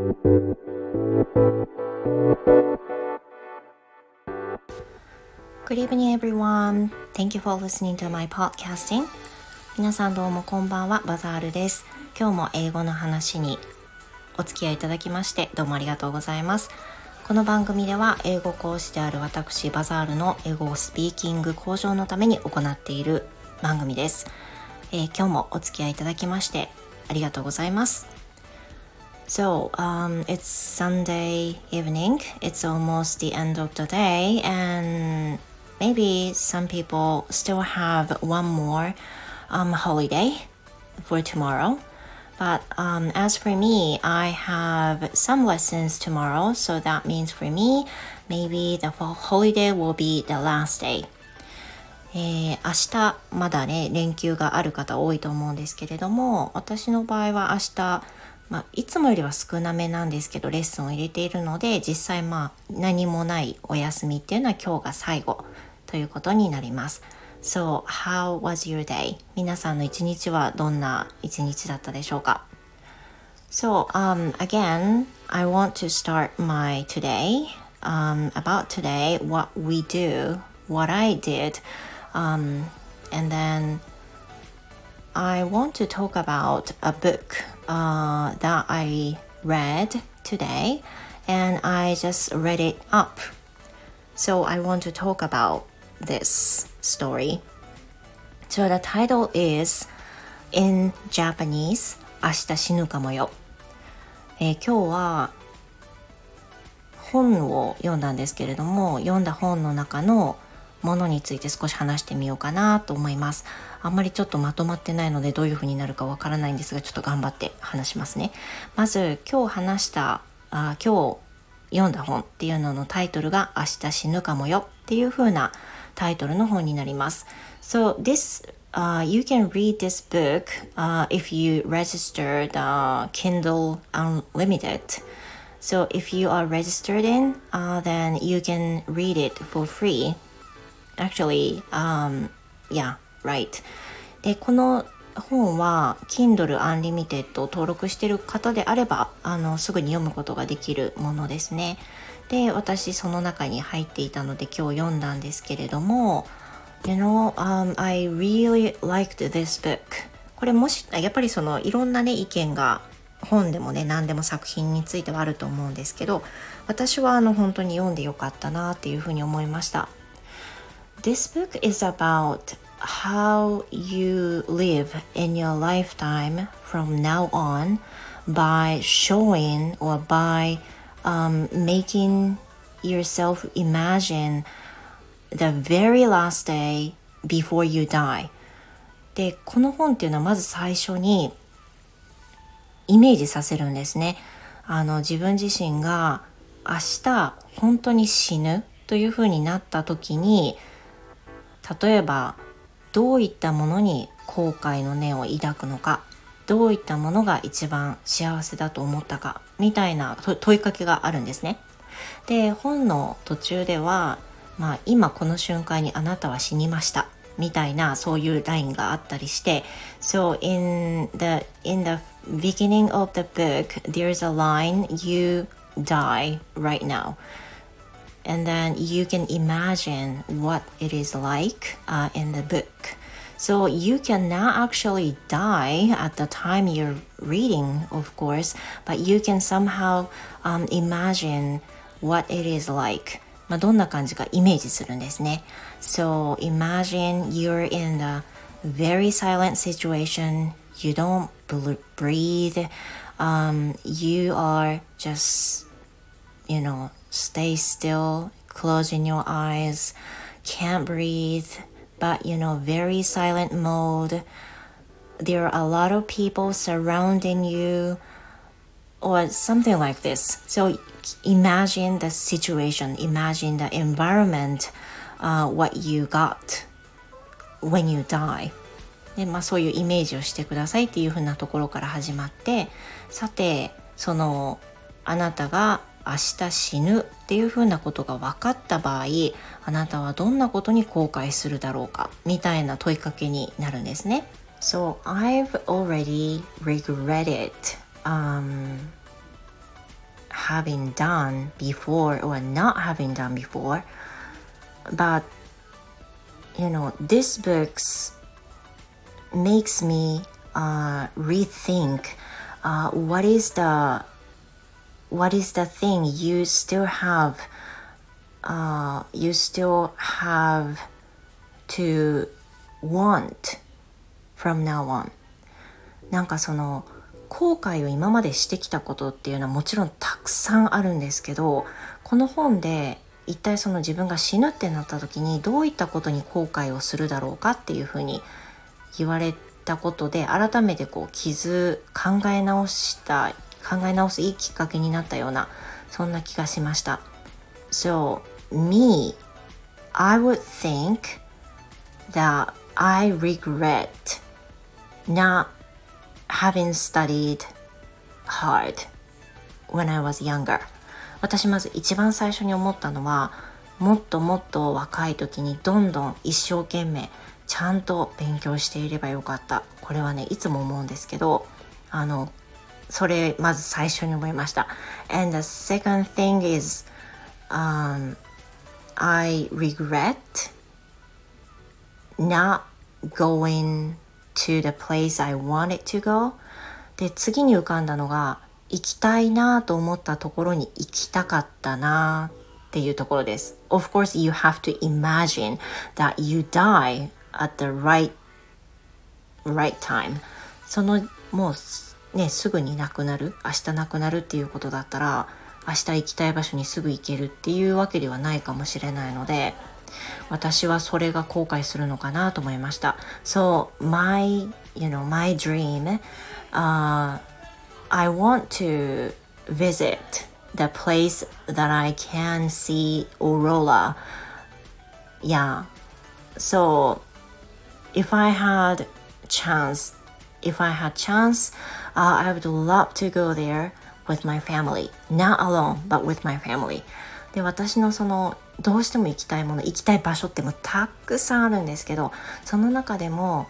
Good evening everyone. Thank you for listening to my podcasting. 皆さんどうもこんばんは、バザールです。今日も英語の話にお付き合いいただきましてどうもありがとうございます。この番組では英語講師である私バザールの英語スピーキング向上のために行っている番組です。えー、今日もお付き合いいただきましてありがとうございます。So, um, it's Sunday evening. It's almost the end of the day, and maybe some people still have one more um, holiday for tomorrow. But um, as for me, I have some lessons tomorrow, so that means for me, maybe the holiday will be the last day. えー、明日まだね連休がある方多いと思うんですけれども私の場合は明日 まあ、いつもよりは少なめなんですけどレッスンを入れているので実際まあ何もないお休みっていうのは今日が最後ということになります。So, how was your day? 皆さんの一日はどんな一日だったでしょうか So, um, again, I want to start my today um, about today, what we do, what I did, um, and then I want to talk about a book uh, that I read today and I just read it up. So I want to talk about this story. So the title is In Japanese 明日死ぬかもよ、えー、今日は本を読んだんですけれども読んだ本の中のものについて少し話してみようかなと思います。あんまりちょっとまとまってないのでどういう風になるかわからないんですがちょっと頑張って話しますね。まず今日話したあ今日読んだ本っていうののタイトルが明日死ぬかもよっていう風なタイトルの本になります。So this Uh, you can read this book uh, if you register the Kindle Unlimited. So if you are registered in, uh, then you can read it for free. Actually, um, yeah, right. で、この本は Kindle Unlimited を登録してる方であればあのすぐに読むことができるものですね。で、私その中に入っていたので今日読んだんですけれども You know, um, I really liked this book. これもしやっぱりそのいろんなね意見が本でもね何でも作品についてはあると思うんですけど私はあの本当に読んでよかったなっていうふうに思いました。This book is about how you live in your lifetime from now on by showing or by um, making yourself imagine the very last day before you die でこの本っていうのはまず最初にイメージさせるんですねあの自分自身が明日本当に死ぬというふうになった時に例えばどういったものに後悔の念を抱くのかどういったものが一番幸せだと思ったかみたいな問いかけがあるんですね。で本の途中では、まあ、今この瞬間にあなたは死にましたみたいなそういうラインがあったりして So in the in the beginning of the book there's a line you die right now and then you can imagine what it is like uh, in the book. So you cannot actually die at the time you're reading, of course, but you can somehow um, imagine what it is like. まあ、どんな感じかイメージするんですね。So imagine you're in a very silent situation. You don't breathe. Um, you are just, you know, stay still, closing your eyes, can't breathe, but you know, very silent mode. There are a lot of people surrounding you, or something like this. So imagine the situation, imagine the environment, uh, what you got when you die. でまあ、そういうイメージをしてくださいっていうふうなところから始まってさてそのあなたが明日死ぬっていうふうなことが分かった場合あなたはどんなことに後悔するだろうかみたいな問いかけになるんですね。So I've already regretted、um, having done before or not having done before. But you know, this books makes me uh, rethink uh, what is the what is the thing you still have uh, you still have to want from now on? なんかその後悔を今までしてきたことっていうのはもちろんたくさんあるんですけどこの本で一体その自分が死ぬってなった時にどういったことに後悔をするだろうかっていうふうに言われたことで改めてこう傷考え直した考え直すいいきっかけになったようなそんな気がしました。So me, I would think that I regret not having studied hard when I was younger 私まず一番最初に思ったのはもっともっと若い時にどんどん一生懸命ちゃんと勉強していればよかったこれはねいつも思うんですけどあのそれまず最初に思いました and the second thing is、um, I regret not going to the place I wanted to go で次に浮かんだのが行きたいなと思ったところに行きたかったなっていうところです Of course you have to imagine that you die at the right right time そのもうねすぐに亡くなる明日亡くなるっていうことだったら明日行きたい場所にすぐ行けるっていうわけではないかもしれないので私はそれが後悔するのかなと思いました。So, my, you know, my dream, uh, I want to visit the place that I can see aurora. Yeah. So, if I had chance, if I had chance, uh, I would love to go there with my family. Not alone, but with my family. で、私のそのどうしても行きたいもの行きたい場所ってもたくさんあるんですけどその中でも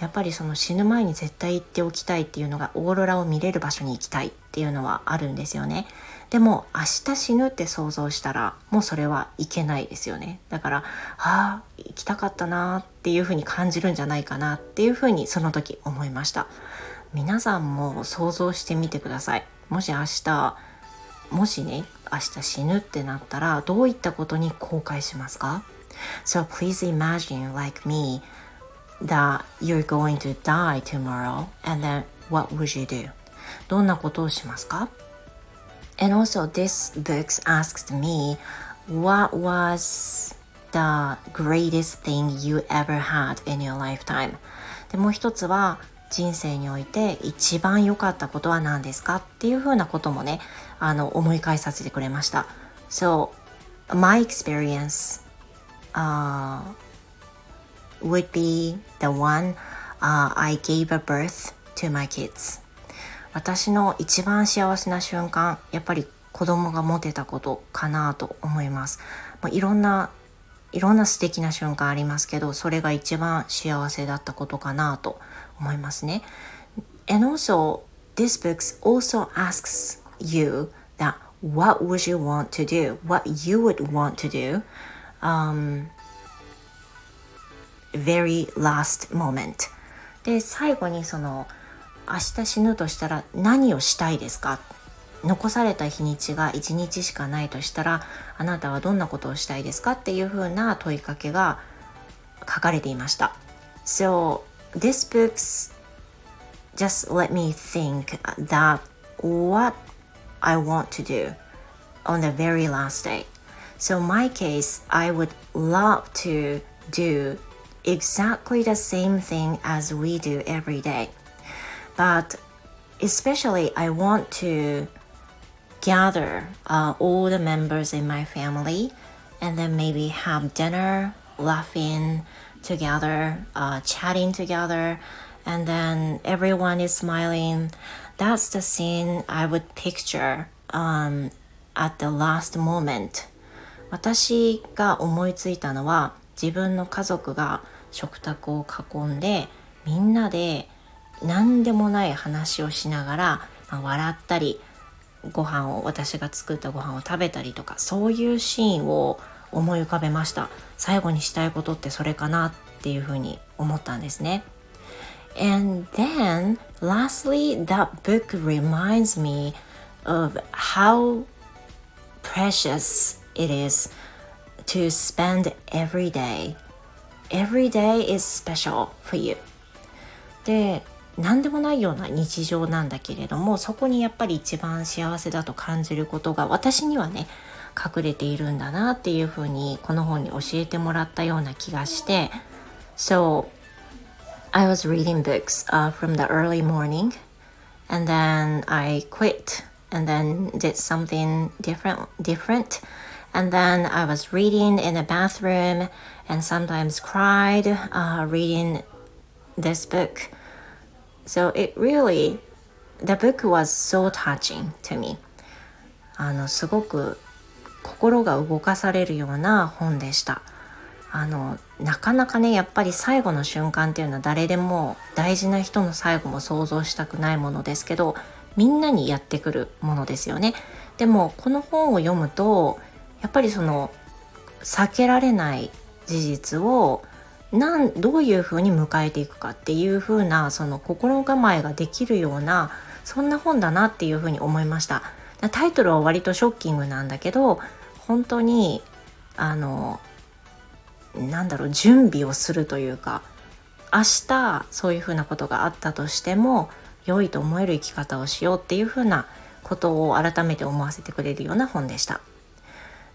やっぱりその死ぬ前に絶対行っておきたいっていうのがオーロラを見れる場所に行きたいっていうのはあるんですよねでも明日死ぬって想像したらもうそれはいけないですよね。だからああ行きたかったなっていうふうに感じるんじゃないかなっていうふうにその時思いました。皆さんも想像してみてください。もし明日もしね明日死ぬってなったらどういったことに後悔しますか？So please imagine like me that you're going to die tomorrow and then what would you do? どんなことをしますか？And also this book asked me what was the greatest thing you ever had in your lifetime? でもう一つは人生において一番良かったことは何ですかっていうふうなこともねあの思い返させてくれました So my experience、uh, would be the one、uh, I gave a birth to my kids 私の一番幸せな瞬間やっぱり子供が持てたことかなと思います、まあ、いろんないろんな素敵な瞬間ありますけどそれが一番幸せだったことかなと思いますね。And also, this book also asks you that what would you want to do? What you would want to do? Um, very last moment. で、最後にその、明日死ぬとしたら何をしたいですか残された日にちが1日しかないとしたらあなたはどんなことをしたいですかっていうふうな問いかけが書かれていました。So this books just let me think that what I want to do on the very last day. So my case, I would love to do exactly the same thing as we do every day. But especially I want to gather uh, all the members in my family and then maybe have dinner, laughing, together, uh, chatting together, and then everyone is smiling. That's the scene I would picture um, at the last moment. 私が思いついたのは自分の家族が食卓を囲んでみんなで 何でもない話をしながら、まあ、笑ったりご飯を私が作ったご飯を食べたりとかそういうシーンを思い浮かべました最後にしたいことってそれかなっていうふうに思ったんですね And then lastly that book reminds me of how precious it is to spend every day every day is special for you で何でもないような日常なんだけれどもそこにやっぱり一番幸せだと感じることが私にはね隠れているんだなっていうふうにこの本に教えてもらったような気がして So I was reading books、uh, from the early morning and then I quit and then did something different different and then I was reading in the bathroom and sometimes cried uh, reading this book So it really, the book was so touching to me. あの、すごく心が動かされるような本でした。あの、なかなかね、やっぱり最後の瞬間っていうのは誰でも大事な人の最後も想像したくないものですけど、みんなにやってくるものですよね。でも、この本を読むと、やっぱりその、避けられない事実をなんどういうふうに迎えていくかっていうふうなその心構えができるようなそんな本だなっていうふうに思いましたタイトルは割とショッキングなんだけど本当にあのなんだろう準備をするというか明日そういうふうなことがあったとしても良いと思える生き方をしようっていうふうなことを改めて思わせてくれるような本でした。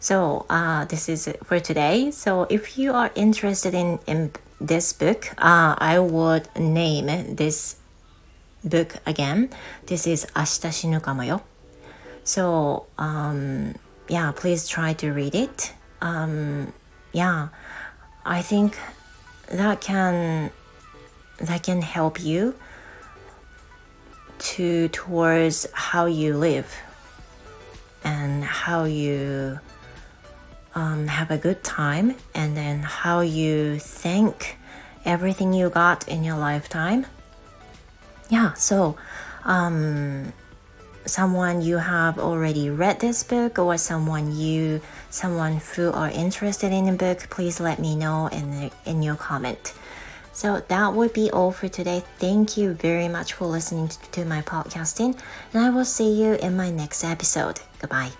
So uh, this is for today. So if you are interested in, in this book, uh, I would name this book again. This is 明日死ぬかもよ. So um, yeah, please try to read it. Um, yeah, I think that can that can help you to towards how you live and how you um, have a good time and then how you thank everything you got in your lifetime. Yeah, so um, someone you have already read this book or someone you someone who are interested in the book, please let me know in the, in your comment. So that would be all for today. Thank you very much for listening to my podcasting, and I will see you in my next episode. Goodbye.